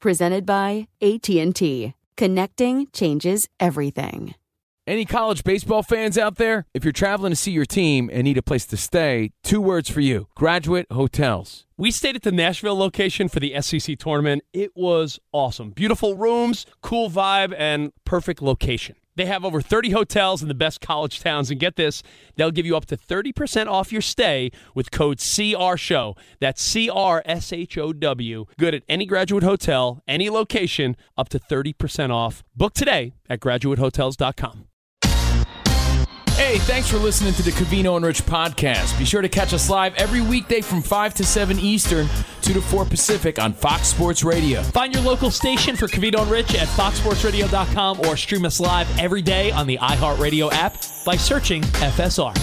Presented by AT&T. Connecting changes everything. Any college baseball fans out there? If you're traveling to see your team and need a place to stay, two words for you graduate hotels. We stayed at the Nashville location for the SEC tournament. It was awesome. Beautiful rooms, cool vibe, and perfect location. They have over 30 hotels in the best college towns, and get this, they'll give you up to 30% off your stay with code CRSHOW. That's C R S H O W. Good at any graduate hotel, any location, up to 30% off. Book today at graduatehotels.com. Hey, thanks for listening to the Covino and Rich podcast. Be sure to catch us live every weekday from 5 to 7 Eastern, 2 to 4 Pacific on Fox Sports Radio. Find your local station for Covino and Rich at foxsportsradio.com or stream us live every day on the iHeartRadio app by searching FSR.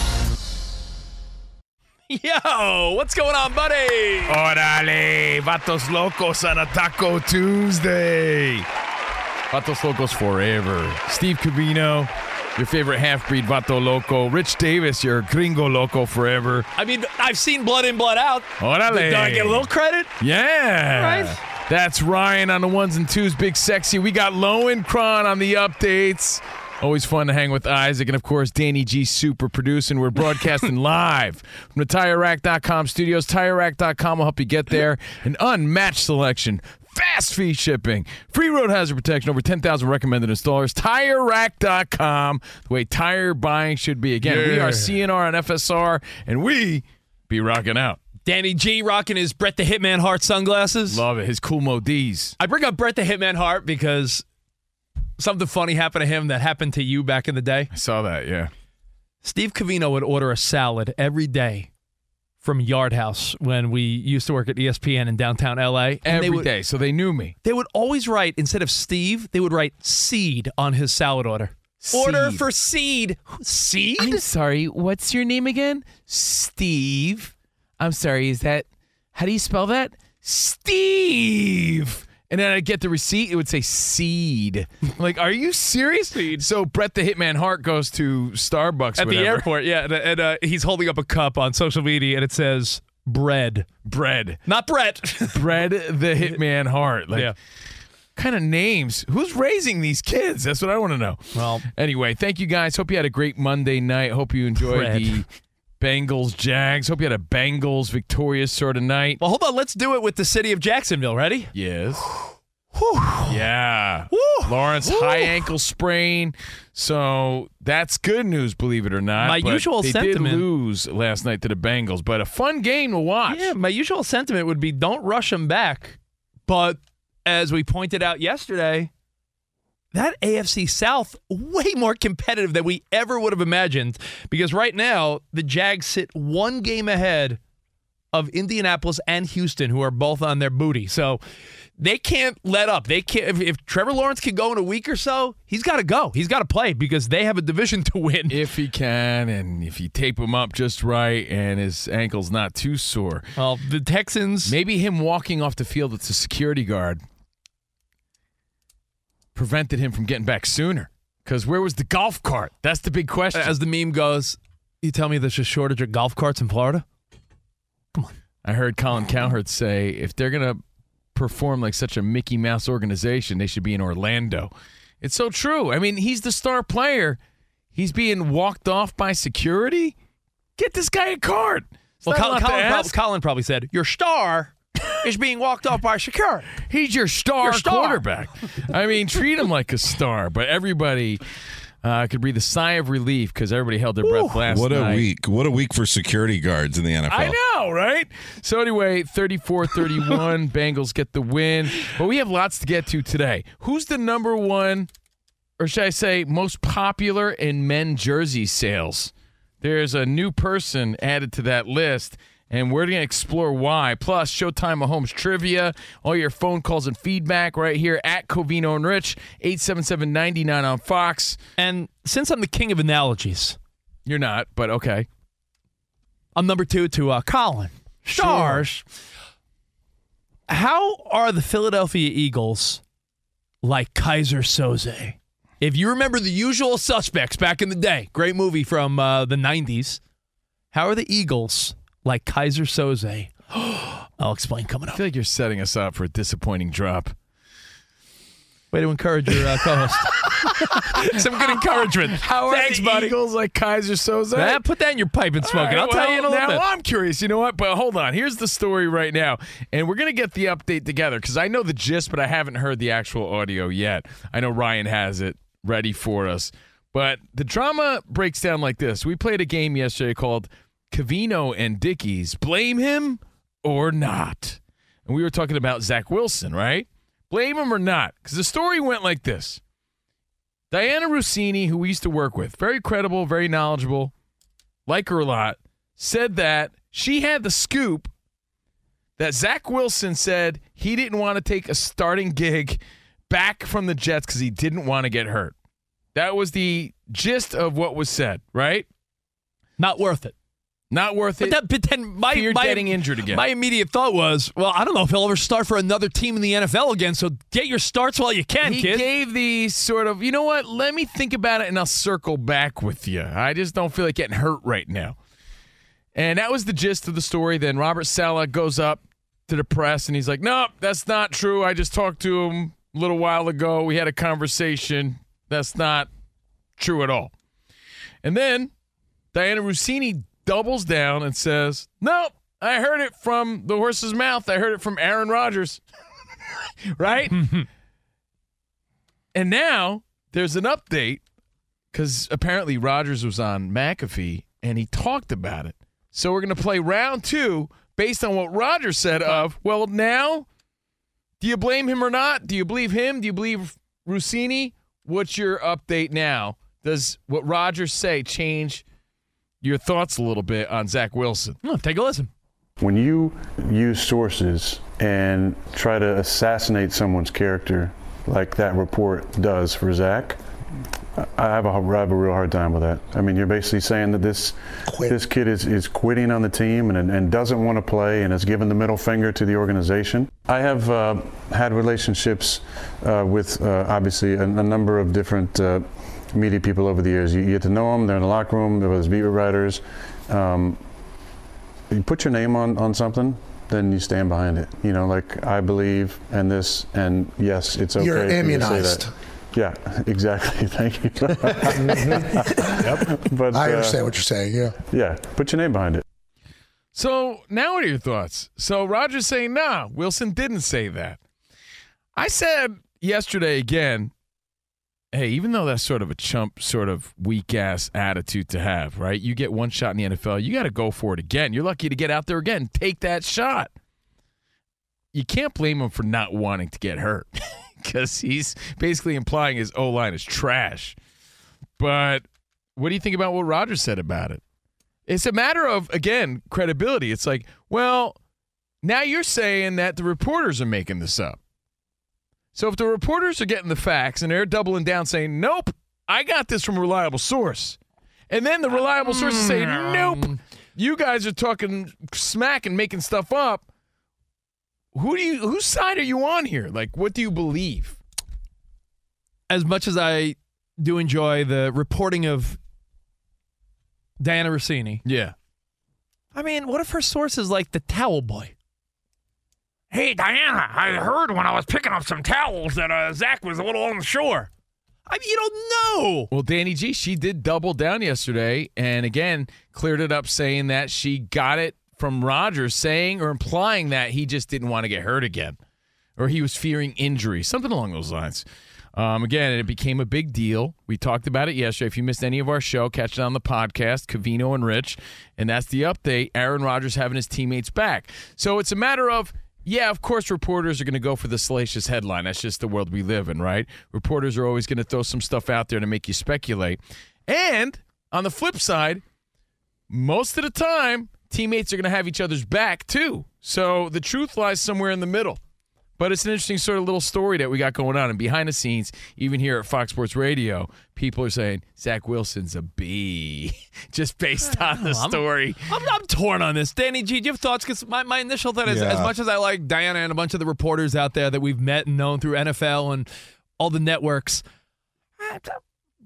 Yo, what's going on, buddy? Orale, Vatos Locos on a Taco Tuesday. Vatos Locos forever. Steve Covino, your favorite half-breed Vato Loco. Rich Davis, your gringo loco forever. I mean, I've seen Blood In, Blood Out. Orale. Do I get a little credit? Yeah. Right. That's Ryan on the ones and twos, big sexy. We got Lowenkron on the updates. Always fun to hang with Isaac. And of course, Danny G super producing. We're broadcasting live from the TireRack.com studios. TireRack.com will help you get there. An unmatched selection. Fast fee shipping, free road hazard protection, over 10,000 recommended installers. TireRack.com, the way tire buying should be. Again, we are CNR and FSR, and we be rocking out. Danny G rocking his Brett the Hitman Hart sunglasses. Love it. His cool Mo D's. I bring up Brett the Hitman Hart because something funny happened to him that happened to you back in the day. I saw that, yeah. Steve Covino would order a salad every day from Yard House when we used to work at ESPN in downtown LA. And Every would, day, so they knew me. They would always write, instead of Steve, they would write seed on his salad order. Order for seed. Seed? I'm sorry, what's your name again? Steve. I'm sorry, is that how do you spell that? Steve. And then I'd get the receipt, it would say seed. I'm like, are you serious? Seed. So Brett the Hitman Hart goes to Starbucks At the airport, yeah. And, and, uh, he's holding up a cup on social media and it says bread. Bread. Not Brett. Bread the Hitman Hart. Like Yeah. kind of names. Who's raising these kids? That's what I want to know. Well- anyway, thank you guys. Hope you had a great Monday night. Hope you enjoyed Bread. the Bengals Jags. Hope you had a Bengals victorious sort of night. well, hold on. Let's do it with the city of Jacksonville. Ready? Yes. Yeah. Lawrence high ankle sprain. So that's good news, believe it or not. My usual they sentiment- did lose last night to the Bengals, but a fun game to watch. Yeah, my usual sentiment would be don't rush them back. But as we pointed out yesterday, that AFC South way more competitive than we ever would have imagined because right now the Jags sit one game ahead of Indianapolis and Houston who are both on their booty. So they can't let up. They can't if, if Trevor Lawrence can go in a week or so, he's got to go. He's got to play because they have a division to win. If he can, and if you tape him up just right, and his ankle's not too sore, well, the Texans maybe him walking off the field as a security guard prevented him from getting back sooner. Because where was the golf cart? That's the big question. as the meme goes, you tell me there's a shortage of golf carts in Florida? Come on. I heard Colin Cowherd say if they're gonna perform like such a Mickey Mouse organization, they should be in Orlando. It's so true. I mean, he's the star player. He's being walked off by security. Get this guy a card. It's Well, Colin, Colin, prob- Colin probably said, "Your star." is being walked off by security. He's your star, Your star. quarterback. I mean, treat him like a star. But everybody uh, could breathe a sigh of relief because everybody held their breath last week. What a night. week. What a week for security guards in the NFL. I know, right? So anyway, 34-31, Bengals get the win. But we have lots to get to today. Who's the number one, or should I say, most popular in men jersey sales? There's a new person added to that list, and we're going to explore why. Plus, Showtime Mahomes trivia, all your phone calls and feedback right here at Covino and Rich, 877-99 on Fox. And since I'm the king of analogies, You're not, but okay. I'm number two to uh, Colin. Stars. How are the Philadelphia Eagles like Keyser Soze? If you remember the usual suspects back in the day, great movie from uh, the 90s. How are the Eagles like Keyser Soze? I'll explain coming up. I feel like you're setting us up for a disappointing drop. Way to encourage your uh, co-host. Some good encouragement. How are Thanks, the buddy. Eagles like Keyser Soze? Ah, put that in your pipe and smoke it. I'll All tell you in a well, little now bit. I'm curious. You know what? But hold on. Here's the story right now, and we're gonna get the update together because I know the gist, but I haven't heard the actual audio yet. I know Ryan has it ready for us, but the drama breaks down like this. We played a game yesterday called Covino and Dickies. Blame him or not? And we were talking about Zach Wilson, right? Blame him or not? Because the story went like this. Dianna Russini, who we used to work with, very credible, very knowledgeable, like her a lot, said that she had the scoop that Zach Wilson said he didn't want to take a starting gig back from the Jets because he didn't want to get hurt. That was the gist of what was said, right? Not worth it. Not worth But, it. that, but then my, Fear my, getting injured again. My immediate thought was, well, I don't know if he'll ever start for another team in the NFL again. So get your starts while you can, he kid. gave the sort of, you know what? Let me think about it and I'll circle back with you. I just don't feel like getting hurt right now. And that was the gist of the story. Then Robert Saleh goes up to the press and he's like, Nope, that's not true. I just talked to him a little while ago. We had a conversation. That's not true at all. And then Dianna Russini doubles down and says, Nope, I heard it from the horse's mouth. I heard it from Aaron Rodgers. right? and now there's an update because apparently Rodgers was on McAfee and he talked about it. So we're going to play round two based on what Rodgers said of, well, now, do you blame him or not? Do you believe him? Do you believe Russini? What's your update now? Does what Rodgers say change your thoughts a little bit on Zach Wilson? Oh, take a listen. When you use sources and try to assassinate someone's character, like that report does for Zach, I have a, I have a real hard time with that. I mean, you're basically saying that this this kid is, is quitting on the team and, and doesn't want to play and has given the middle finger to the organization. I have uh, had relationships uh, with uh, obviously a, a number of different uh, media people over the years. You, you get to know them. They're in the locker room. They're with beat writers. Um, you put your name on, on something, then you stand behind it. You know, like I believe and this, and yes, it's okay. You're for to say immunized. that. Yeah, exactly. Thank you. yep. But I uh, understand what you're saying. Yeah. yeah, put your name behind it. So now what are your thoughts? So Rodgers saying, nah, Wilson didn't say that. I said yesterday again, hey, even though that's sort of a chump, sort of weak ass attitude to have, right? You get one shot in the NFL, you got to go for it again. You're lucky to get out there again. Take that shot. You can't blame him for not wanting to get hurt because he's basically implying his O line is trash. But what do you think about what Rodgers said about it? It's a matter of, again, credibility. It's like, well, now you're saying that the reporters are making this up. So if the reporters are getting the facts and they're doubling down saying, nope, I got this from a reliable source. And then the reliable sources say, mm. nope, you guys are talking smack and making stuff up. Who do you whose side are you on here? Like what do you believe? As much as I do enjoy the reporting of Dianna Russini, Yeah. I mean, what if her source is like the towel boy? Hey, Dianna, I heard when I was picking up some towels that uh, Zach was a little on the shore. I mean, you don't know. Well, Danny G, she did double down yesterday and again cleared it up saying that she got it from Rodgers saying or implying that he just didn't want to get hurt again or he was fearing injury, something along those lines. Um, again, it became a big deal. We talked about it yesterday. If you missed any of our show, catch it on the podcast, Covino and Rich. And that's the update. Aaron Rodgers having his teammates back. So it's a matter of, yeah, of course, reporters are going to go for the salacious headline. That's just the world we live in, right? Reporters are always going to throw some stuff out there to make you speculate. And on the flip side, most of the time, teammates are going to have each other's back too. So the truth lies somewhere in the middle. But it's an interesting sort of little story that we got going on. And behind the scenes, even here at Fox Sports Radio, people are saying Zach Wilson's a B, just based on the I'm- story. I'm, I'm torn on this. Danny G, do you have thoughts? Because my, my initial thought is, Yeah. as much as I like Dianna and a bunch of the reporters out there that we've met and known through NFL and all the networks,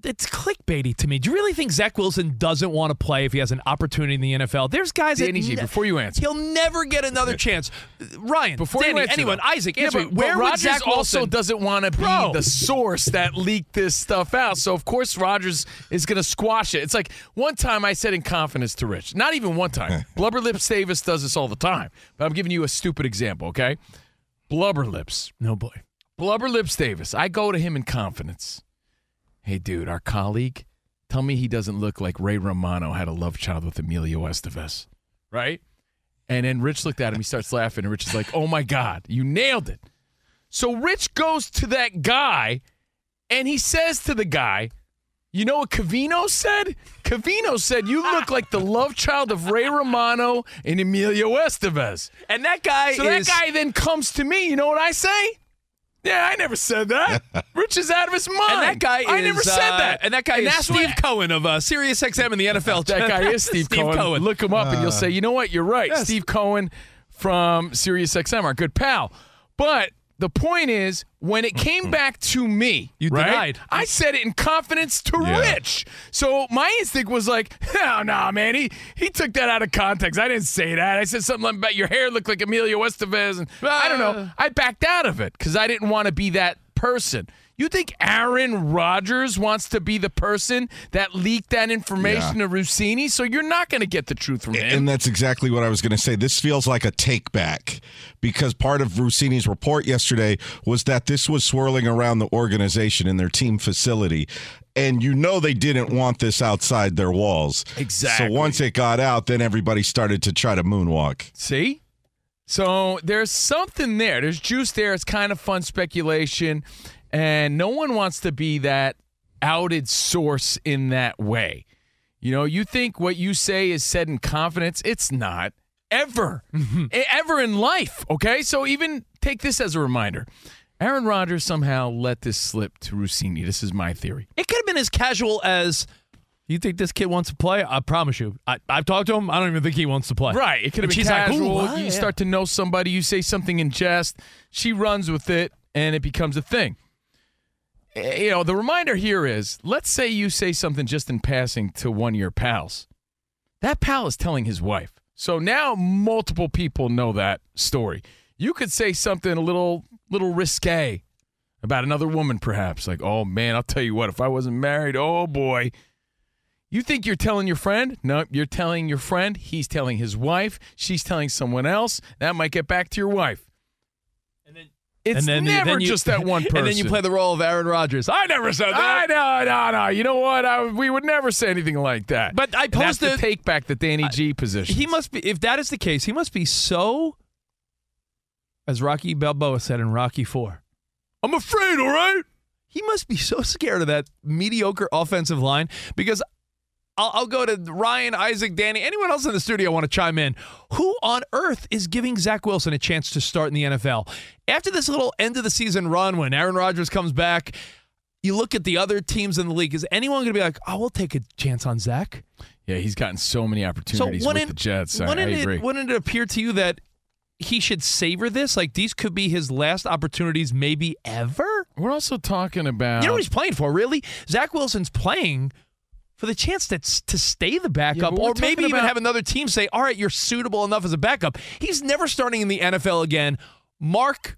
it's clickbaity to me. Do you really think Zach Wilson doesn't want to play if he has an opportunity in the NFL? There's guys Danny that G, ne- before you answer. he'll never get another chance. Ryan, Before Danny, you answer, anyone, though. Isaac, Yeah, answer but, me. Where but would Rodgers Zach also doesn't want to be Bro. the source that leaked this stuff out. So of course Rodgers is going to squash it. It's like one time I said in confidence to Rich, not even one time. Blubber Lips Davis does this all the time, but I'm giving you a stupid example. Okay, Blubber Lips, no boy. Blubber Lips Davis. I go to him in confidence. Hey, dude, our colleague, tell me he doesn't look like Ray Romano had a love child with Emilio Estevez, right? And then Rich looked at him. He starts laughing, and Rich is like, "Oh my God, you nailed it!" So Rich goes to that guy, and he says to the guy, "You know what Covino said? Covino said you look like the love child of Ray Romano and Emilio Estevez." And that guy So is. that guy then comes to me. You know what I say? Yeah, I never said that. Rich is out of his mind. and that guy I is, never said uh, that. And that guy is Steve what- Cohen of uh, Sirius XM in the NFL. that guy is Steve, Cohen. Look him up, and you'll say, you know what? You're right. Yes. Steve Cohen from Sirius XM, our good pal. But the point is, when it came mm-hmm. back to me, You right, denied. I said it in confidence to Yeah. Rich. So my instinct was like, oh, no, man. He, he took that out of context. I didn't say that. I said something about your hair looked like Emilio Estevez. And I don't know. Uh. I backed out of it because I didn't want to be that person. You think Aaron Rodgers wants to be the person that leaked that information to Russini? So you're not going to get the truth from him. And that's exactly what I was going to say. This feels like a take back because part of Russini's report yesterday was that this was swirling around the organization in their team facility. And you know they didn't want this outside their walls. Exactly. So once it got out, then everybody started to try to moonwalk. See? So there's something there. There's juice there. It's kind of fun speculation. And no one wants to be that outed source in that way. You know, you think what you say is said in confidence. It's not. Ever. Mm-hmm. E- Ever in life. Okay? So even take this as a reminder. Aaron Rodgers somehow let this slip to Russini. This is my theory. It could have been as casual as, you think this kid wants to play? I promise you. I, I've talked to him. I don't even think he wants to play. Right. It could have been like, casual. what?" you Yeah. start to know somebody, you say something in jest, she runs with it, and it becomes a thing. Eh, You know, the reminder here is let's say you say something just in passing to one of your pals. That pal is telling his wife. So now multiple people know that story. You could say something a little little risque about another woman, perhaps. Like, oh man, I'll tell you what, if I wasn't married, oh boy. You think you're telling your friend? No, you're telling your friend. He's telling his wife. She's telling someone else. That might get back to your wife. It's And then, never then you, just that one person. And then you play the role of Aaron Rodgers. I never said that. I no no no. You know what? I, we would never say anything like that. But I And that's the posted- take back the Danny G position. He must be, if that is the case, he must be so, as Rocky Balboa said in Rocky 4, I'm afraid, all right? He must be so scared of that mediocre offensive line because I'll, I'll go to Ryan, Isaac, Danny, anyone else in the studio want to chime in. Who on earth is giving Zach Wilson a chance to start in the NFL? After this little end of the season run when Aaron Rodgers comes back, you look at the other teams in the league. Is anyone going to be like, oh, we'll take a chance on Zach? yeah, he's gotten so many opportunities with the Jets. I, I wouldn't agree. It, wouldn't it appear to you that he should savor this? Like these could be his last opportunities, maybe ever. We're also talking about You know what he's playing for, really? Zach Wilson's playing for the chance to to stay the backup, but we're or maybe talking even about- have another team say, "All right, you're suitable enough as a backup." He's never starting in the NFL again. Mark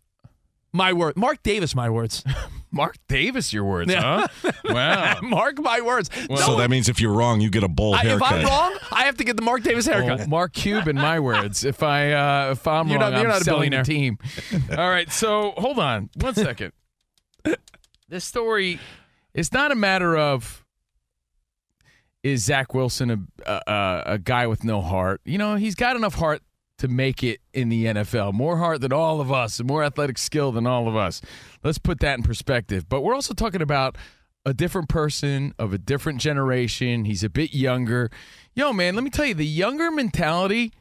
my word, Mark Davis, my words. Mark Davis, your words, huh? wow. Mark my words. so that means if you're wrong, you get a bowl I, if. I'm wrong, I have to get the Mark Davis haircut. Oh, Mark Cuban, my words. If I uh, if I'm You're wrong, not- you're I'm not a selling the team. All right, so hold on one second. this story is not a matter of is Zach Wilson a, a a guy with no heart. You know, he's got enough heart to make it in the NFL. More heart than all of us, and more athletic skill than all of us. Let's put that in perspective. But we're also talking about a different person of a different generation. He's a bit younger. Yo, man, let me tell you, the younger mentality,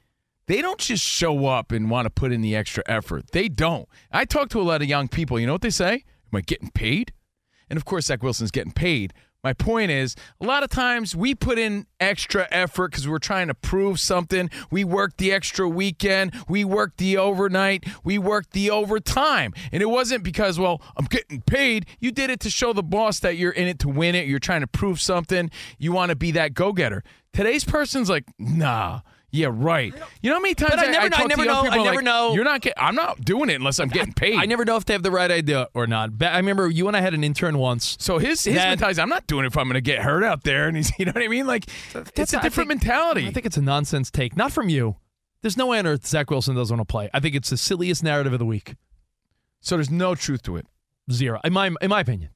they don't just show up and want to put in the extra effort. They don't. I talk to a lot of young people. You know what they say? Am I getting paid? And of course, Zach Wilson's getting paid. My point is, a lot of times we put in extra effort because we're trying to prove something. We worked the extra weekend, we worked the overnight, we worked the overtime. And it wasn't because, well, I'm getting paid. You did it to show the boss that you're in it to win it. You're trying to prove something. You want to be that go getter. Today's person's like, nah. Yeah, right. You know how many times But I never know- I talk to never know- I never like, know- You're not. Get, I'm not doing it unless I'm getting paid. I never know if they have the right idea or not. Ba- I remember you and I had an intern once. So his his That- mentality is I'm not doing it if I'm going to get hurt out there, and he's you know what I mean. Like it's a different think- mentality. I think it's a nonsense take, not from you. There's no way on earth Zach Wilson doesn't want to play. I think it's the silliest narrative of the week. so there's no truth to it. Zero, in my in my opinion.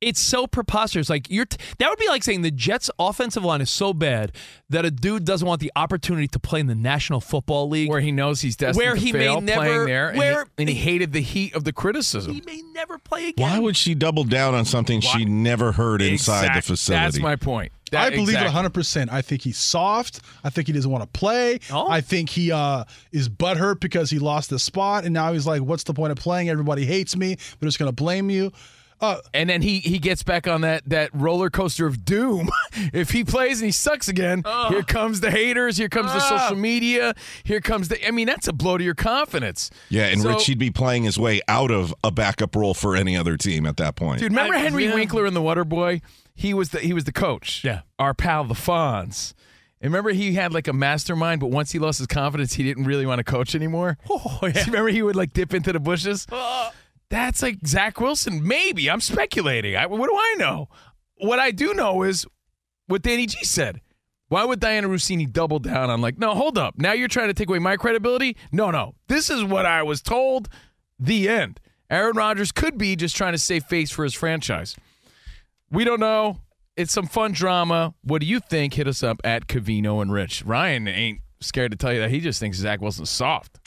It's so preposterous. Like you're, t- that would be like saying the Jets' offensive line is so bad that a dude doesn't want the opportunity to play in the National Football League. Where he knows he's destined Where to he may fail never- playing there, and he- where- and, he, hated the heat of the criticism. he may never play again. Why would she double down on something she never heard inside the facility? That's my point. That- I believe exactly. it 100%. I think he's soft. I think he doesn't want to play. Oh. I think he uh, is butthurt because he lost the spot. And now he's like, what's the point of playing? Everybody hates me. They're just going to blame you. Uh, And then he he gets back on that that roller coaster of doom. if he plays and he sucks again, uh. here comes the haters. Here comes the ah. social media. Here comes the. I mean, that's a blow to your confidence. yeah, and So- Richie'd be playing his way out of a backup role for any other team at that point. Dude, remember I- Henry yeah. Winkler in The Waterboy? He was the he was the coach. Yeah. Our pal the Fonz. And remember he had like a mastermind, but once he lost his confidence, he didn't really want to coach anymore. Oh, yeah. remember he would like dip into the bushes? Uh. That's like Zach Wilson. Maybe. I'm speculating. I, what do I know? What I do know is what Danny G said. Why would Dianna Russini double down on like, no, hold up. Now you're trying to take away my credibility? No, no. This is what I was told. The end. Aaron Rodgers could be just trying to save face for his franchise. We don't know. It's some fun drama. What do you think? Hit us up at Covino and Rich. Ryan ain't scared to tell you that he just thinks Zach Wilson's soft.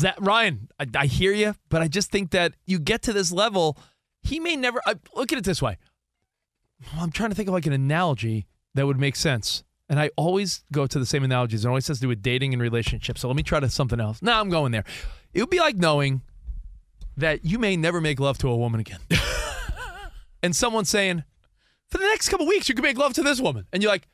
Zach, Ryan, I, I hear you, but I just think that you get to this level, he may never. I, look at it this way. I'm trying to think of like an analogy that would make sense. And I always go to the same analogies. It always has to do with dating and relationships. So let me try to something else. No, I'm going there. It would be like knowing that you may never make love to a woman again. and someone saying, for the next couple weeks, you can make love to this woman. And you're like,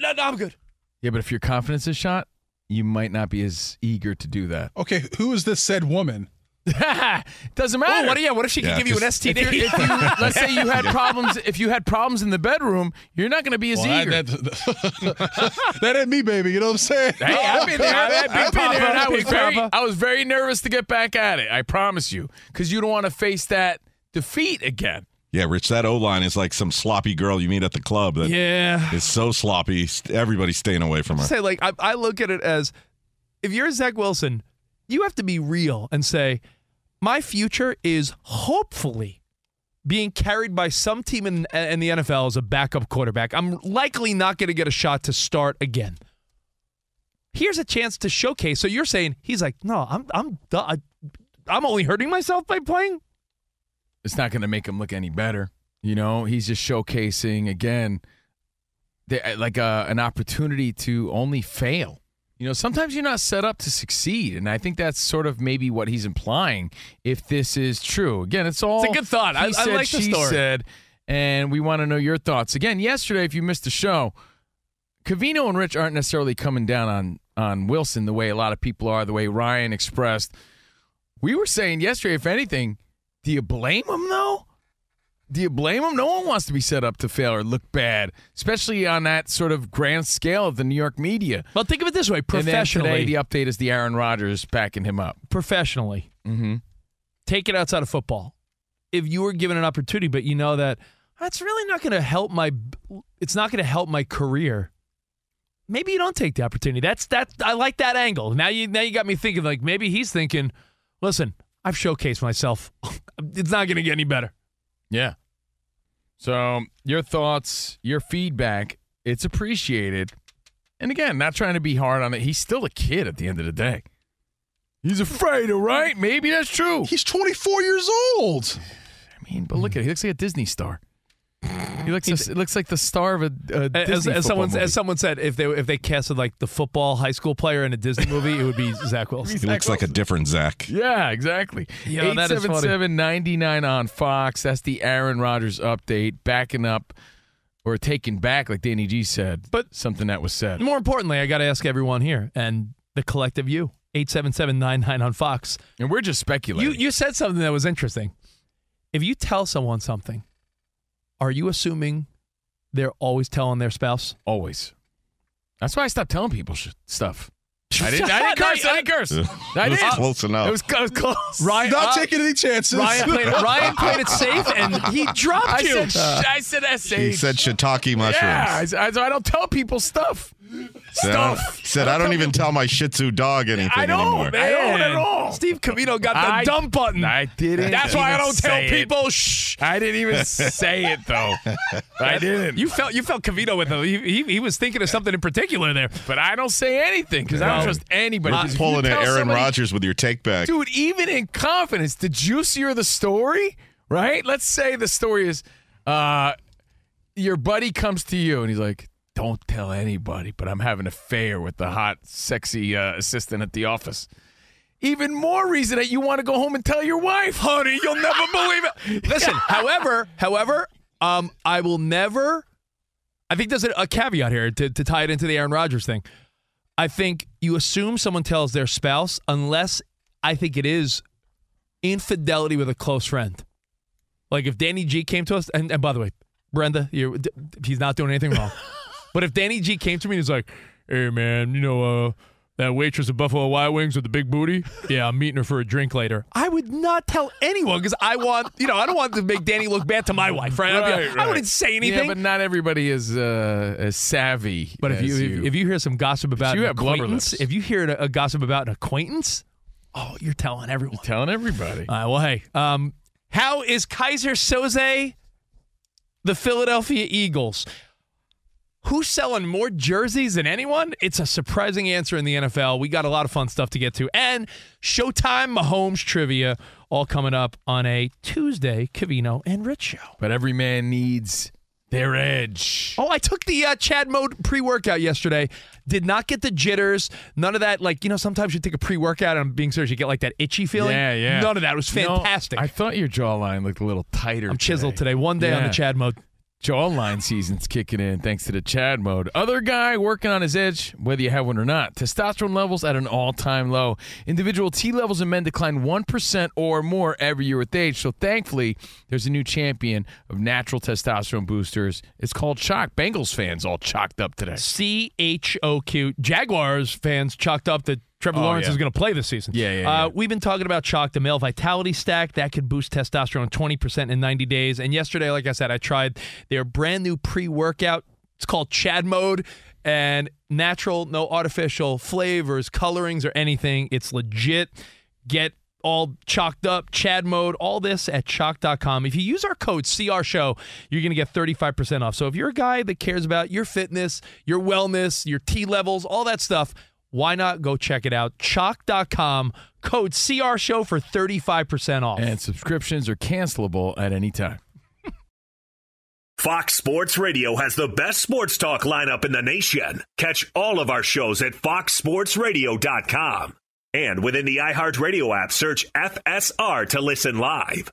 no, no, I'm good. Yeah, but if your confidence is shot, you might not be as eager to do that. okay, who is this said woman? Doesn't matter. Oh, what, yeah, what if she Yeah, could give you an STD? if, you're- if you let's say you had problems if you had problems in the bedroom, you're not going to be as Well, eager. that, that ain't me, baby. You know what I'm saying? Hey, I've been there. I've been, Big there. and I was very, I was very nervous to get back at it. I promise you, because you don't want to face that defeat again. Yeah, Rich, that O line is like some sloppy girl you meet at the club that is yeah. so sloppy. Everybody's staying away from her. Say like I, I look at it as if you're Zach Wilson, you have to be real and say, my future is hopefully being carried by some team in, in the NFL as a backup quarterback. I'm likely not going to get a shot to start again. Here's a chance to showcase. So you're saying he's like, no, I'm I'm. I'm only hurting myself by playing. It's not going to make him look any better. You know, he's just showcasing again, the, uh, like a, an opportunity to only fail. You know, sometimes you're not set up to succeed, and I think that's sort of maybe what he's implying. If this is true, again, it's all It's a good thought. I- I said, like the she story. said, and we want to know your thoughts. Again, yesterday, if you missed the show, Covino and Rich aren't necessarily coming down on on Wilson the way a lot of people are, the way Ryan expressed. We were saying yesterday, if anything, do you blame him though? Do you blame him? No one wants to be set up to fail or look bad, especially on that sort of grand scale of the New York media. Well, think of it this way: And then professionally, today, the update is the Aaron Rodgers backing him up. professionally, Mm-hmm. take it outside of football. if you were given an opportunity, but you know that that's really not going to help my. It's not going to help my career. Maybe you don't take the opportunity. That's that. I like that angle. Now you now you got me thinking. Like maybe he's thinking, listen, I've showcased myself. it's not going to get any better. Yeah. So your thoughts, your feedback, it's appreciated. And again, not trying to be hard on it. He's still a kid at the end of the day. He's afraid, all right? Maybe that's true. He's 24 years old. I mean, but look at it. He looks like a Disney star. He looks. it looks like the star of a, a As, Disney as someone football as someone said, if they if they casted like the football high school player in a Disney movie, it would be Zach Wilson. He looks like a different Zach. Yeah, exactly. Yo, that is funny. 877-99 on Fox. That's the Aaron Rodgers update, backing up or taking back, like Danny G said, But- something that was said. More importantly, I got to ask everyone here and the collective you. 877-99 on Fox. And we're just speculating. You speculating. you said something that was interesting. If you tell someone something, are you assuming they're always telling their spouse? Always. That's why I stopped telling people sh- stuff. I didn't, I didn't curse. I didn't curse. I It was close enough. It was, it was close. Ryan, Not uh, taking any chances. Ryan played, it, Ryan played it safe and he dropped I you. said, sh- I said SH. he said shiitake mushrooms. Yeah, I, I, so I don't tell people stuff. Said, I don't- Stuff. said I don't even tell my Shih Tzu dog anything I don't, anymore. man. I don't at all. Steve Covino got the I- dump button. I didn't. That's why I don't tell it. people. Shh. I didn't even say it though. I didn't. You felt you felt Covino with him. He, he, he was thinking of something in particular there. but I don't say anything because I don't No. trust anybody. 'Cause if you Pulling an tell Aaron somebody- Rodgers with your take back. Dude, even in confidence, the juicier the story, right? Let's say the story is uh your buddy comes to you and he's like, Don't tell anybody, but I'm having an affair with the hot, sexy uh, assistant at the office. Even more reason that you want to go home and tell your wife, honey, you'll never believe it. Listen, however, however, um, I will never. I think there's a, a caveat here to, to tie it into the Aaron Rodgers thing. I think you assume someone tells their spouse unless I think it is infidelity with a close friend. Like if Danny G came to us, and, and by the way, Brenda, he's not doing anything wrong. but if Danny G came to me and he's like, "Hey man, you know uh, that waitress at Buffalo Wild Wings with the big booty? Yeah, I'm meeting her for a drink later." I would not tell anyone because I want, you know, I don't want to make Danny look bad to my wife, right? Like, Right, I right. wouldn't say anything. Yeah, but not everybody is uh, as savvy. But if as you, if, you hear some gossip about you an acquaintance, if you hear a, a gossip about an acquaintance, oh, you're telling everyone. You're telling everybody. All right, well, hey, um, how is Keyser Soze the Philadelphia Eagles? Who's selling more jerseys than anyone? It's a surprising answer in the NFL. We got a lot of fun stuff to get to. And Showtime Mahomes trivia all coming up on a Tuesday Covino and Rich show. But every man needs their edge. Oh, I took the uh, Chad mode pre workout yesterday. Did not get the jitters. None of that. Like, you know, sometimes you take a pre workout, and I'm being serious, you get like that itchy feeling. Yeah, yeah. None of that. It was You know, fantastic. I thought your jawline looked a little tighter. I'm chiseled today. One day on the Chad mode. Jawline season's kicking in thanks to the Chad mode. Other guy working on his edge, whether you have one or not. Testosterone levels at an all-time low. Individual T levels in men decline 1% or more every year with age. So thankfully, there's a new champion of natural testosterone boosters. It's called Choq. Bengals fans all chalked up today. C H O Q. Jaguars fans chalked up that Trevor Oh, Lawrence yeah. is going to play this season. Yeah, yeah, yeah. Uh, we've been talking about Choq, the male vitality stack that could boost testosterone 20% in 90 days. And yesterday, like I said, I tried their brand new pre workout. It's called Chad Mode and natural, no artificial flavors, colorings, or anything. It's legit. Get all chalked up, Chad mode, all this at choq.com. If you use our code CR Show, you're going to get 35% off. So if you're a guy that cares about your fitness, your wellness, your T levels, all that stuff, why not go check it out? Choq.com, code CR Show for 35% off. And subscriptions are cancelable at any time. Fox Sports Radio has the best sports talk lineup in the nation. Catch all of our shows at foxsportsradio.com. And within the iHeartRadio app, search FSR to listen live.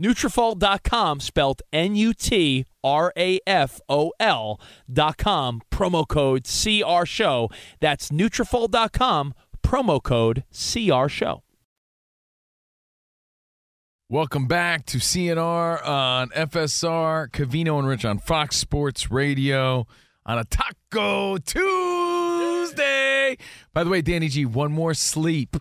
Nutrafol.com, spelled N-U-T-R-A-F-O-L dot com, promo code CR Show. That's Nutrafol.com, promo code CR Show. Welcome back to CNR on FSR, Covino and Rich on Fox Sports Radio on a Taco Tuesday. By the way, Danny G, one more sleep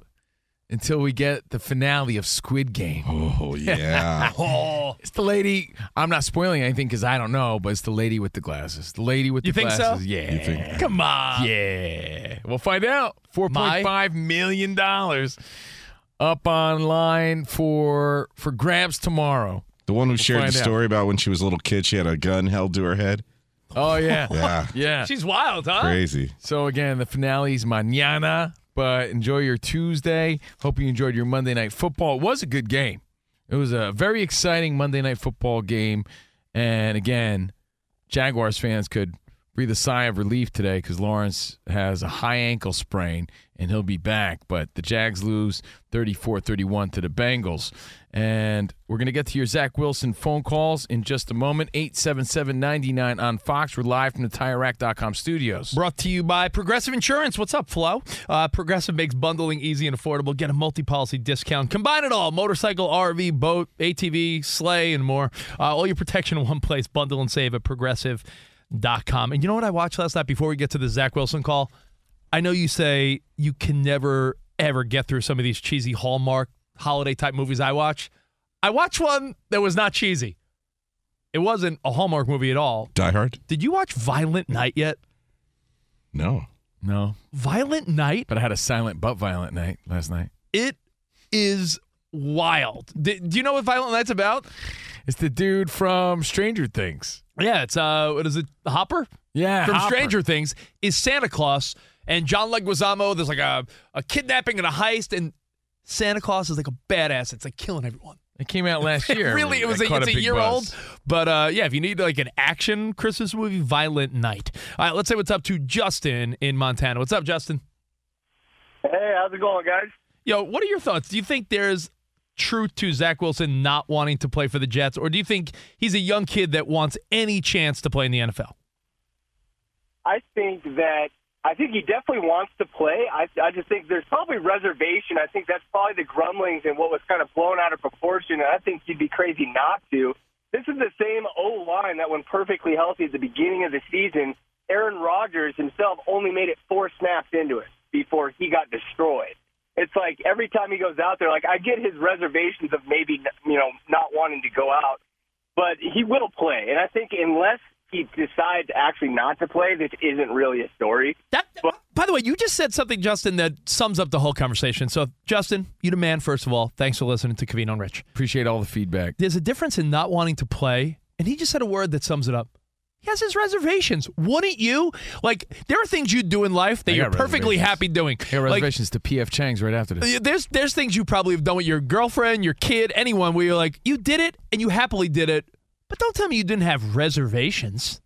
until we get the finale of Squid Game. Oh, yeah. oh, it's the lady. I'm not spoiling anything because I don't know, but it's the lady with the glasses. The lady with You the think so? Yeah. You think- Come on. Yeah. We'll find out. Four My- point five million dollars up online for for grabs tomorrow. the one who shared the find out. story about when she was a little kid, she had a gun held to her head. Oh yeah. Yeah. Yeah. She's wild, huh? Crazy. So again, the finale's mañana, but enjoy your Tuesday. Hope you enjoyed your Monday night football. It was a good game. It was a very exciting Monday night football game, and again, Jaguars fans could breathe a sigh of relief today because Lawrence has a high ankle sprain and he'll be back. But the Jags lose 34 31 to the Bengals. And we're going to get to your Zach Wilson phone calls in just a moment. 877 99 on Fox. We're live from the TireRack.com studios. Brought to you by Progressive Insurance. What's up, Flo? Uh, Progressive makes bundling easy and affordable. Get a multi-policy discount. Combine it all: motorcycle, RV, boat, ATV, sleigh, and more. Uh, all your protection in one place. Bundle and save at Progressive.com. And you know what I watched last night? Before we get to the Zach Wilson call, I know you say you can never ever get through some of these cheesy Hallmark holiday type movies I watch. I watched one that was not cheesy. It It wasn't a Hallmark movie at all. Die Hard? Did you watch Violent Night yet? No. No. Violent Night? But I had a silent but violent night last night. It is wild. D- do you know what Violent Night's about? It's the dude from Stranger Things. Yeah, it's uh, what is it? Hopper? Yeah, from Hopper. Stranger Things is Santa Claus and John Leguizamo. There's like a, a kidnapping and a heist, and Santa Claus is like a badass. It's like killing everyone. It came out last year. really, it was I a, caught it's a big year buzz. old. But uh, yeah, if you need like an action Christmas movie, Violent Night. All right, let's say what's up to Justin in Montana. What's up, Justin? Hey, how's it going, guys? Yo, what are your thoughts? Do you think there's truth to Zach Wilson not wanting to play for the Jets, or do you think he's a young kid that wants any chance to play in the NFL? I think that I think he definitely wants to play. I, I just think there's probably reservation. I think that's probably the grumblings and what was kind of blown out of proportion. And I think you'd be crazy not to. This is the same O line that, when perfectly healthy at the beginning of the season, Aaron Rodgers himself only made it four snaps into it before he got destroyed. It's like every time he goes out there, like I get his reservations of maybe you know not wanting to go out, but he will play. And I think unless he decides actually not to play, this isn't really a story. That, by the way, you just said something, Justin, that sums up the whole conversation. So, Justin, you the man, first of all. Thanks for listening to Covino and Rich. Appreciate all the feedback. There's a difference in not wanting to play, and he just said a word that sums it up. Has his reservations. Wouldn't you? Like, there are things you do in life that you're perfectly happy doing. I got Like, reservations to PF Chang's right after this. there's there's things you probably have done with your girlfriend, your kid, anyone where you're like, you did it and you happily did it, but don't tell me you didn't have reservations.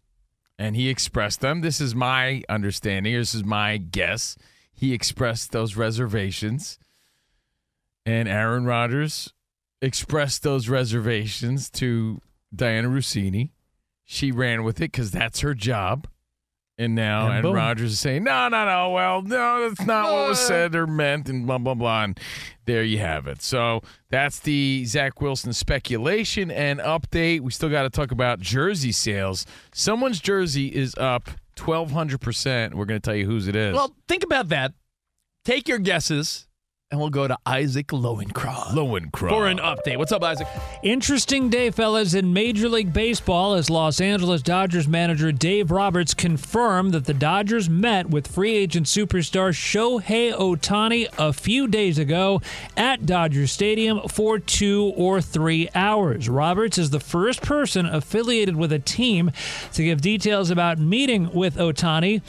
and he expressed them. This is my understanding. This is my guess. He expressed those reservations, and Aaron Rodgers expressed those reservations to Dianna Russini. She ran with it because that's her job. And now And Aaron boom. Rodgers is saying, no, no, no, well, no, that's not what was said or meant, and blah, blah, blah. And there you have it. So that's the Zach Wilson speculation and update. We still got to talk about jersey sales. Someone's jersey is up 1,200%. We're going to tell you whose it is. Well, think about that. Take your guesses, and we'll go to Isaac Lowenkron. Lowenkron. For an update. What's up, Isaac? Interesting day, fellas, in Major League Baseball as Los Angeles Dodgers manager Dave Roberts confirmed that the Dodgers met with free agent superstar Shohei Ohtani a few days ago at Dodger Stadium for two or three hours. Roberts is the first person affiliated with a team to give details about meeting with Ohtani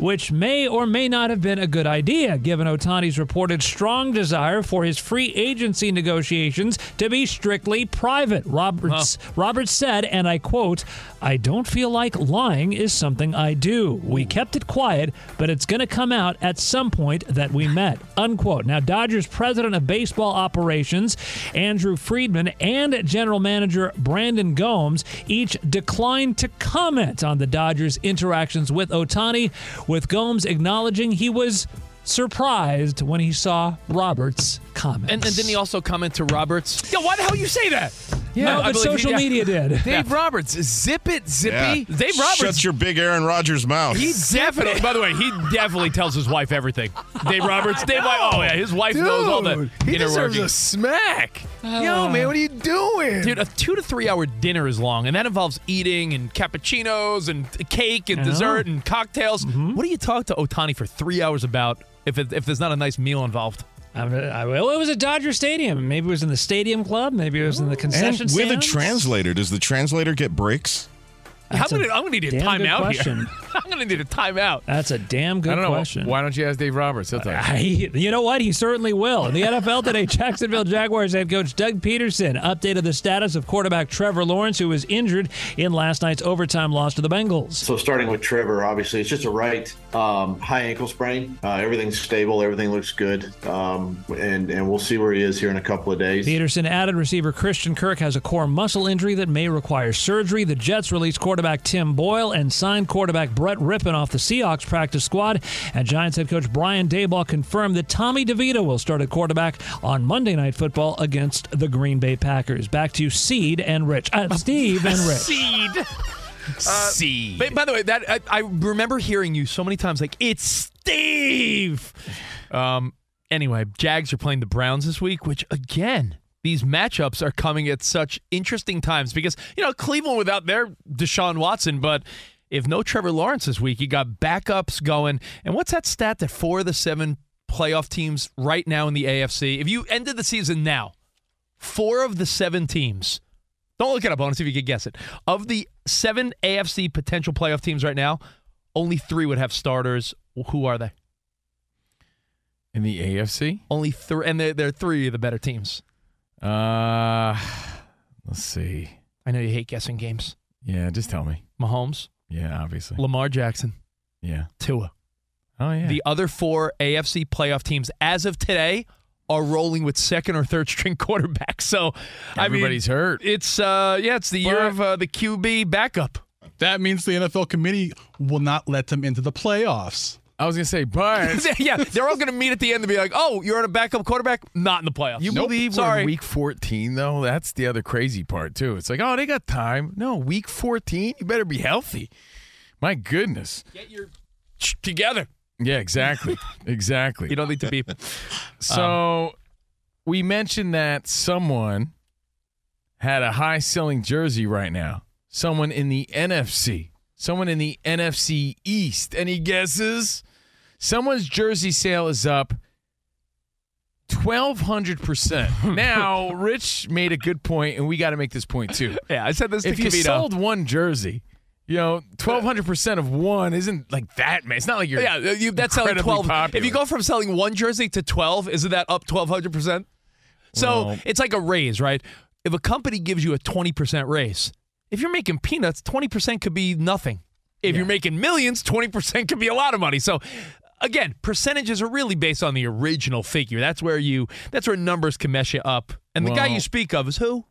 which may or may not have been a good idea, given Ohtani's reported strong desire for his free agency negotiations to be strictly private. Roberts Roberts said, and I quote, "I don't feel like lying is something I do. We kept it quiet, but it's going to come out at some point that we met." Unquote. Now, Dodgers president of baseball operations Andrew Friedman and general manager Brandon Gomes each declined to comment on the Dodgers' interactions with Otani, with Gomes acknowledging he was surprised when he saw Roberts' comments. And, and didn't he also comment to Roberts? Yo, why the hell you say that? No, I but social he- media did. Dave Roberts, zip it, zippy. Yeah. Dave Roberts. Shut your big Aaron Rodgers mouth. He definitely. By the way, he definitely tells his wife everything. Dave Roberts. Dave. Oh yeah, his wife knows all the Dude, he inner deserves workings. a smack. Yo, oh. man, what are you doing? Dude, a two to three hour dinner is long, and that involves eating and cappuccinos and cake and I know. dessert and cocktails. Mm-hmm. What do you talk to Ohtani for three hours about if it, if there's not a nice meal involved? I, I, well, it was at Dodger Stadium. Maybe it was in the stadium club. Maybe it was in the concession. and with a translator, does the translator get breaks? I'm That's gonna, I'm gonna need a timeout here. I'm gonna need a timeout. That's a damn good I don't know. question. Why don't you ask Dave Roberts? He'll tell you. He- you know what? He certainly will. In the NFL today, Jacksonville Jaguars head coach Doug Pederson updated the status of quarterback Trevor Lawrence, who was injured in last night's overtime loss to the Bengals. So starting with Trevor, obviously it's just a right um, high ankle sprain. Uh, everything's stable, everything looks good, um, and and we'll see where he is here in a couple of days. Peterson added receiver Christian Kirk has a core muscle injury that may require surgery. The Jets released quarterback Tim Boyle and signed quarterback Brett Rypien off the Seahawks practice squad. And Giants head coach Brian Daboll confirmed that Tommy DeVito will start at quarterback on Monday Night Football against the Green Bay Packers. Back to Seed and Rich. Uh, Steve and Rich. Seed. See. By, by the way, that I, I remember hearing you so many times, like it's Steve. Um. Anyway, Jags are playing the Browns this week, which again, these matchups are coming at such interesting times because, you know, Cleveland without their Deshaun Watson, but if no Trevor Lawrence this week, you got backups going. And what's that stat that four of the seven playoff teams right now in the AFC, if you ended the season now, four of the seven teams, don't look it up, I want to see if you can guess it. Of the seven AFC potential playoff teams right now, only three would have starters. Who are they? In the AFC? Only three, and they're, they're three of the better teams. Uh, let's see. I know you hate guessing games. Yeah, just tell me. Mahomes, Yeah, obviously. Lamar Jackson, Yeah. Tua. Oh yeah. The other four AFC playoff teams, as of today, are rolling with second or third string quarterbacks. So Everybody's I mean, hurt. It's uh, yeah, it's the year But- of uh, the QB backup. That means the NFL committee will not let them into the playoffs. I was gonna say, but yeah, they're all going to meet at the end and be like, "Oh, you're on a backup quarterback, not in the playoffs." you believe we're Sorry. in week 14 though? That's the other crazy part too. It's like, oh, they got time. No, week 14, you better be healthy. My goodness. Get your together. Yeah, exactly. exactly. You don't need to be. So we mentioned that someone had a high selling jersey right now. Someone in the NFC. Someone in the NFC East. Any guesses? Someone's jersey sale is up 1200%. now, Rich made a good point, and we got to make this point too. Yeah, I said this If to you Kavito. sold one jersey, you know, 1200% of one isn't like that, man. It's not like you're yeah, you, that's selling twelve. popular. If you go from selling one jersey to twelve, isn't that up twelve hundred percent? So Well- it's like a raise, right? If a company gives you a twenty percent raise, if you're making peanuts, twenty percent could be nothing. If you're making millions, twenty percent could be a lot of money. So. Again, percentages are really based on the original figure. That's where you. That's where numbers can mess you up. And the guy you speak of is who?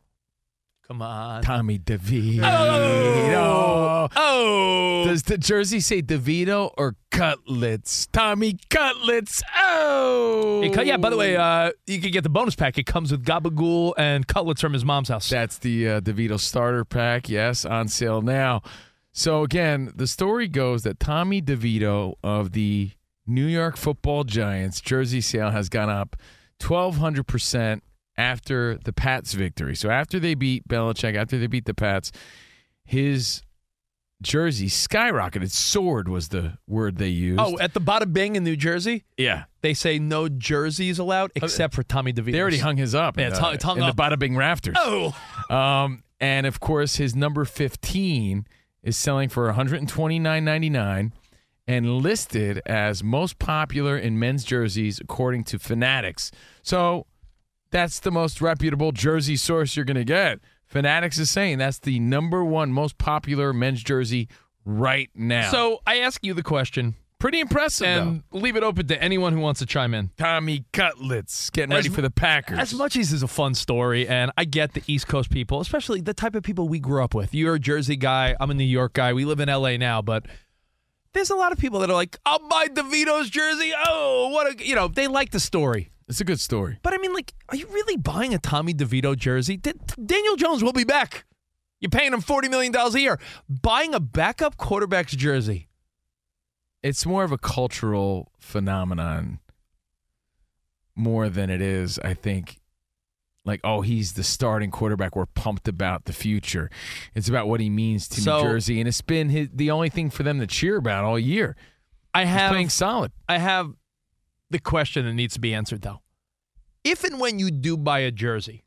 Come on. Tommy DeVito. Oh, oh. Does the jersey say DeVito or Cutlets? Tommy Cutlets. Oh. It yeah, by the way, uh, you can get the bonus pack. It comes with gabagool and cutlets from his mom's house. That's the uh, DeVito starter pack. Yes, on sale now. So again, the story goes that Tommy DeVito of the New York Football Giants jersey sale has gone up 1200 percent after the Pats victory. So after they beat Belichick, after they beat the Pats, his jersey skyrocketed. Soared was the word they used. Oh, at the Bada Bing in New Jersey, yeah. they say no jerseys allowed except for Tommy DeVito. They already hung his up. Yeah, in, it's hung- it's hung in up. the Bada Bing rafters. Oh, Um, and of course, his number 15 is selling for $129.99 and listed as most popular in men's jerseys according to Fanatics. So that's the most reputable jersey source you're going to get. Fanatics is saying that's the number one most popular men's jersey right now. so I ask you the question pretty impressive, and leave it open to anyone who wants to chime in. Tommy Cutlets getting As ready for the Packers. As much as is a fun story, and I get the East Coast people, especially the type of people we grew up with. You're a Jersey guy, I'm a New York guy. We live in LA now, but there's a lot of people that are like, I'll buy DeVito's jersey. Oh, what a, you know, they like the story. it's a good story. But I mean, like, are you really buying a Tommy DeVito jersey? D- Daniel Jones will be back. You're paying him $40 million a year. Buying a backup quarterback's jersey. it's more of a cultural phenomenon more than it is i think like oh he's the starting quarterback we're pumped about the future it's about what he means to So- new jersey and it's been his, the only thing for them to cheer about all year I he's have playing solid I have the question that needs to be answered though. If and when you do buy a jersey,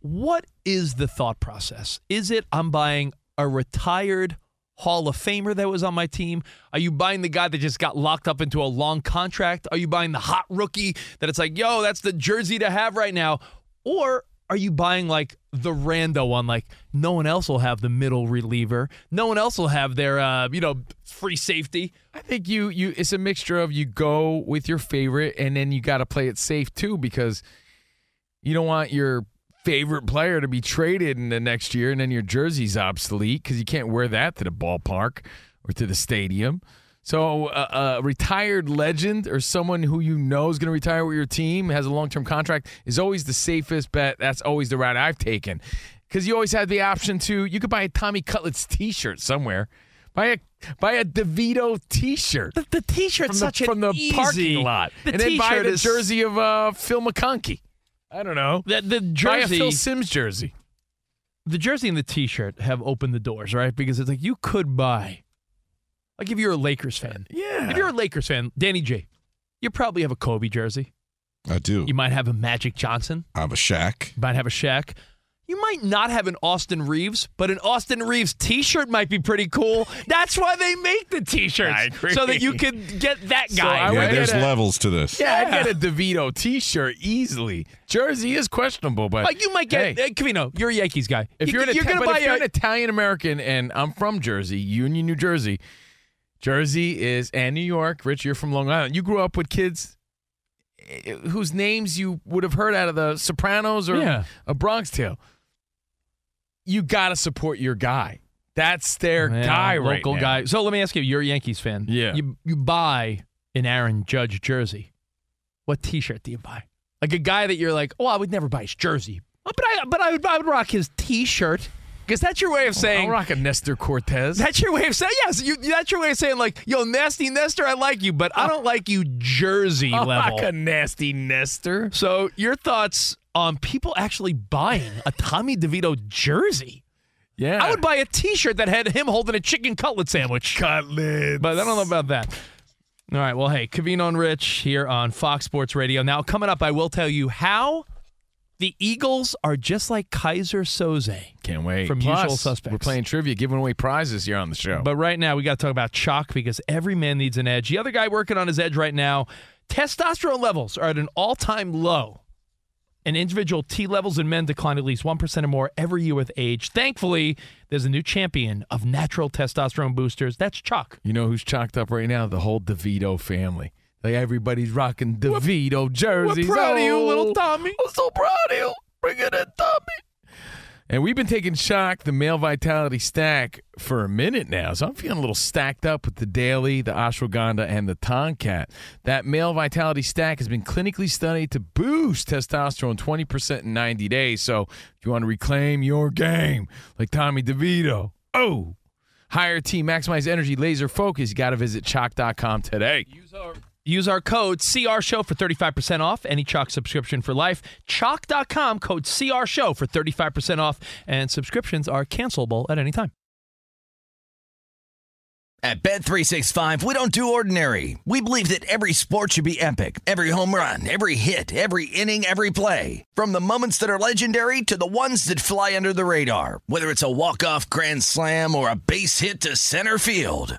what is the thought process? Is it I'm buying a retired Hall of Famer that was on my team? Are you buying the guy that just got locked up into a long contract? Are you buying the hot rookie that it's like, yo, that's the jersey to have right now? Or are you buying like the rando one? Like no one else will have the middle reliever. No one else will have their, uh, you know, free safety. i think you you it's a mixture of you go with your favorite and then you got to play it safe too because you don't want your favorite player to be traded in the next year and then your jersey's obsolete because you can't wear that to the ballpark or to the stadium. So a, a retired legend or someone who you know is going to retire with your team has a long term contract is always the safest bet. That's always the route I've taken because you always have the option to you could buy a Tommy Cutlets T-shirt somewhere. Buy a buy a DeVito T-shirt The, the t-shirt's from the, such an from the easy- parking lot, The and then buy the is jersey of uh, Phil McConkey. I don't know. The, the Buy a jersey, Phil Simms jersey. the jersey and the T-shirt have opened the doors, right? Because it's like you could buy, like if you're a Lakers fan. Yeah. If you're a Lakers fan, Danny J, you probably have a Kobe jersey. I do. You might have a Magic Johnson. I have a Shaq. You might have a Shaq. You might not have an Austin Reaves, but an Austin Reaves T-shirt might be pretty cool. That's why they make the T-shirts, so that you could get that So guy. I Yeah, would there's a- levels to this. Yeah, I'd get a DeVito T-shirt easily. Jersey is questionable, but like you might get, Hey. hey, Covino, you're a Yankees guy. If You- you're an, Ita- gonna but buy if you're a, an Italian American and I'm from Jersey, Union, New Jersey, Jersey is and New York. Rich, you're from Long Island. You grew up with kids eh, whose names you would have heard out of the Sopranos or Yeah. a Bronx Tale. You got to support your guy. That's their Yeah, guy right local now. guy. So let me ask you, you're a Yankees fan. Yeah. You you buy an Aaron Judge jersey. What T-shirt do you buy? Like a guy that you're like, oh, I would never buy his jersey, but I but I would I would rock his T-shirt because that's your way of saying. I'll rock a Nestor Cortes. That's your way of saying yes. You, that's your way of saying like, yo, nasty Nestor, I like you, but I don't like you jersey I'll level. rock a nasty Nestor. So your thoughts on people actually buying a Tommy DeVito jersey? Yeah, I would buy a T-shirt that had him holding a chicken cutlet sandwich. Cutlet. But I don't know about that. All right. Well, hey, Covino and Rich here on Fox Sports Radio. Now, coming up, I will tell you how the Eagles are just like Keyser Soze. Can't wait. From Plus, Usual Suspects. We're playing trivia, giving away prizes here on the show. But right now, we got to talk about Choq because every man needs an edge. The other guy working on his edge right now, testosterone levels are at an all time low. And individual T levels in men decline at least 1% or more every year with age. Thankfully, there's a new champion of natural testosterone boosters. That's Choq. You know who's chalked up right now? The whole DeVito family. Like everybody's rocking DeVito jerseys. We're proud of you, Oh, little Tommy. I'm so proud of you. Bring it in, Tommy. And we've been taking Choq the male vitality stack for a minute now. So I'm feeling a little stacked up with the daily, the ashwagandha, and the tongkat. That male vitality stack has been clinically studied to boost testosterone 20% in 90 days. So if you want to reclaim your game, like Tommy DeVito, oh, higher T, maximize energy, laser focus, you got to visit choq.com today. Use our code CR Show for 35% off any Choq subscription for life. Choq.com, code CR Show for 35% off, and subscriptions are cancelable at any time. At Bet365, we don't do ordinary. We believe that every sport should be epic. Every home run, every hit, every inning, every play. From the moments that are legendary to the ones that fly under the radar. Whether it's a walk-off grand slam or a base hit to center field.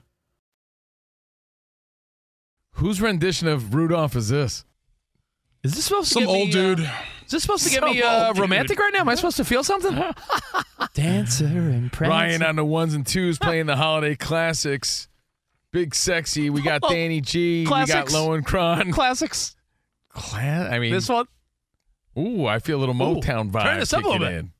Whose rendition of Rudolph is this? Is this supposed to Some old me, uh, dude. is this supposed to get Some me uh, romantic right now? Am I supposed to feel something? Dancer and prancer. Ryan on the ones and twos playing the holiday classics. Big sexy. We got Danny G. Classics. We got Lowen. Classics. Cla- I mean, This one. Ooh, I feel a little Motown vibe. turn this up a little bit. in.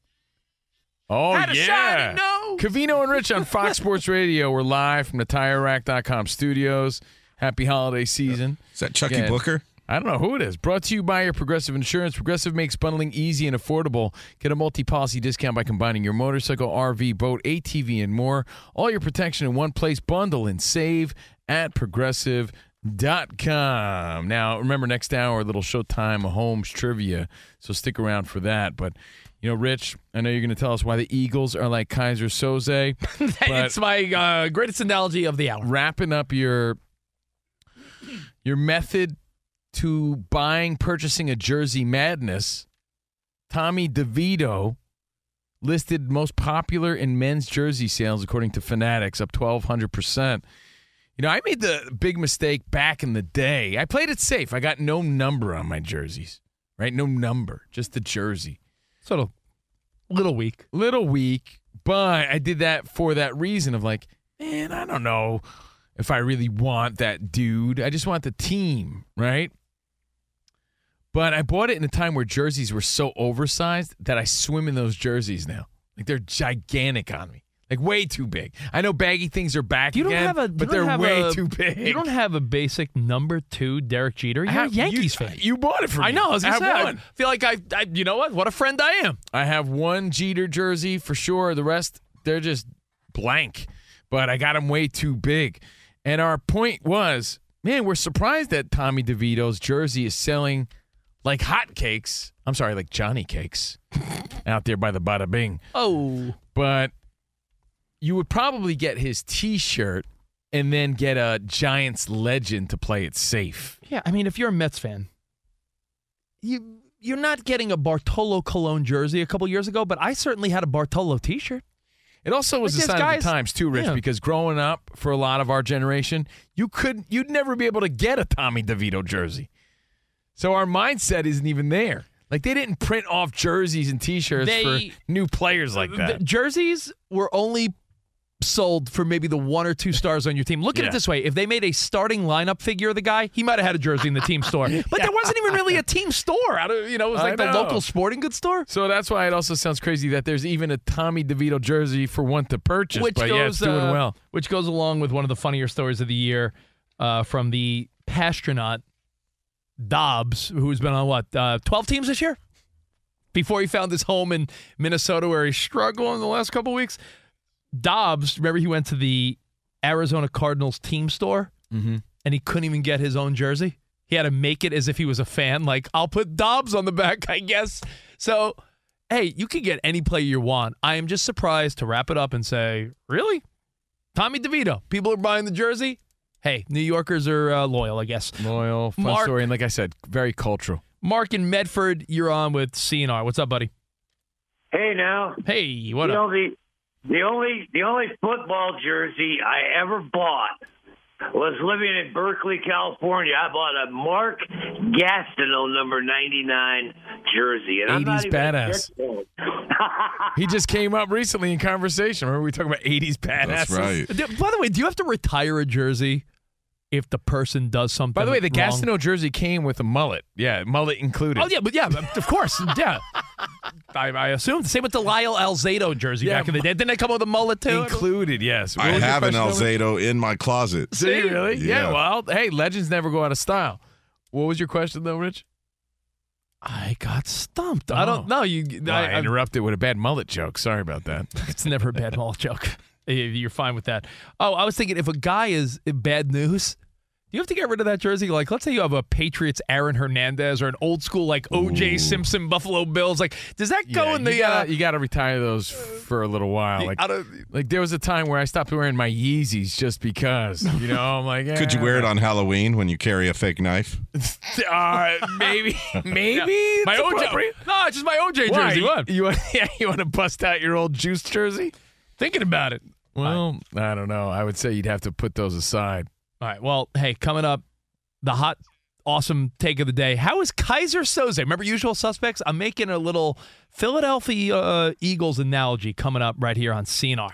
Oh Had yeah, nose. Covino and Rich on Fox Sports Radio. We're live from the TireRack.com studios. Happy holiday season. Is that Chucky Again, Booker? I don't know who it is. Brought to you by your Progressive Insurance. Progressive makes bundling easy and affordable. Get a multi-policy discount by combining your motorcycle, RV, boat, ATV, and more. All your protection in one place. Bundle and save at progressive.com. Now, remember, next hour, a little Showtime Holmes trivia. So stick around for that. But, you know, Rich, I know you're going to tell us why the Eagles are like Keyser Soze. it's my uh, greatest analogy of the hour. wrapping up your your method to buying purchasing a jersey madness tommy devito listed most popular in men's jersey sales according to fanatics up 1200% you know i made the big mistake back in the day. I played it safe. I got no number on my jerseys right? No number just the jersey. Sort of little weak. little weak, but I did that for that reason of like, man, I don't know if I really want that dude. I just want the team, right? But I bought it in a time where jerseys were so oversized that I swim in those jerseys now. Like they're gigantic on me. Like way too big. I know baggy things are back You don't again, have a, but they're way a- too big. You don't have a basic number two Derek Jeter. You're have- a Yankees you, fan. You bought it for me. I know. I was gonna I say, I one. feel like I, I, you know what? What a friend I am. I have one Jeter jersey for sure. The rest, they're just blank. But I got them way too big. And our point was, man, we're surprised that Tommy DeVito's jersey is selling like hotcakes. I'm sorry, like Johnny cakes out there by the Bada Bing. Oh, But you would probably get his T-shirt and then get a Giants legend to play it safe. yeah. I mean, if you're a Mets fan, you you're not getting a Bartolo Colon jersey a couple years ago, but I certainly had a Bartolo T-shirt. It also was Like a sign of the times too, Rich, yeah. because growing up for a lot of our generation, you could you'd never be able to get a Tommy DeVito jersey. So our mindset isn't even there. Like they didn't print off jerseys and T-shirts They- for new players like that. The jerseys were only sold for maybe the one or two stars on your team. Look at Yeah. it this way: if they made a starting lineup figure of the guy, he might have had a jersey in the team store. But there wasn't even really a team store. Out of you know, it was like the local sporting goods store. so that's why it also sounds crazy that there's even a Tommy DeVito jersey for one to purchase. which but goes yeah, it's doing uh, well. Which goes along with one of the funnier stories of the year uh, from the astronaut Dobbs, who's been on what uh, twelve teams this year. Before he found his home in Minnesota, where he's struggling the last couple weeks, Dobbs. Remember, he went to the Arizona Cardinals team store, Mm-hmm. and he couldn't even get his own jersey. He had to make it as if he was a fan. Like, I'll put Dobbs on the back, I guess. So, hey, you can get any player you want. I am just surprised to wrap it up and say, really? Tommy DeVito. People are buying the jersey. Hey, New Yorkers are uh, loyal, I guess. Loyal, fun Mark- story, and like I said, very cultural. Mark in Medford, you're on with CNR. What's up, buddy? Hey now, Hey, what you up? know the the only the only football jersey I ever bought was living in Berkeley, California. I bought a Mark Gastineau number ninety nine jersey, and I'm 80s badass. He just came up recently in conversation. Remember we talking about 80s badasses? That's right. By the way, do you have to retire a jersey if the person does something? By the way, the wrong? Gastineau jersey came with a mullet. Yeah, mullet included. Oh yeah, but yeah, of course, yeah. I, I assume. Same with the Lyle Alzado jersey Yeah, back in the day. Didn't they come with a mullet too? Included, yes. What I have an question, Alzado in my closet. See, really? Yeah. Yeah. Well, hey, legends never go out of style. What was your question though, Rich? I got stumped. I don't oh. know. You, Well, I, I, I, interrupted with a bad mullet joke. Sorry about that. it's never a bad mullet joke. you're fine with that. Oh, I was thinking if a guy is bad news, you have to get rid of that jersey. Like, let's say you have a Patriots Aaron Hernandez or an old school like OJ Simpson Buffalo Bills. Like, does that go Yeah, in you the? gotta, uh, you gotta retire those for a little while. Like, out of- like there was a time where I stopped wearing my Yeezys just because. You know, I'm like, Could you wear it on Halloween when you carry a fake knife? Uh, maybe, maybe Yeah. my it's OJ. No, it's just my OJ Why? jersey. What? You want? Yeah, you want to bust out your old juice jersey? Thinking about it. Well, I don't know. I would say you'd have to put those aside. All right. Well, hey, coming up, the hot, awesome take of the day. How is Keyser Soze? Remember Usual Suspects? I'm making a little Philadelphia uh, Eagles analogy coming up right here on CNR.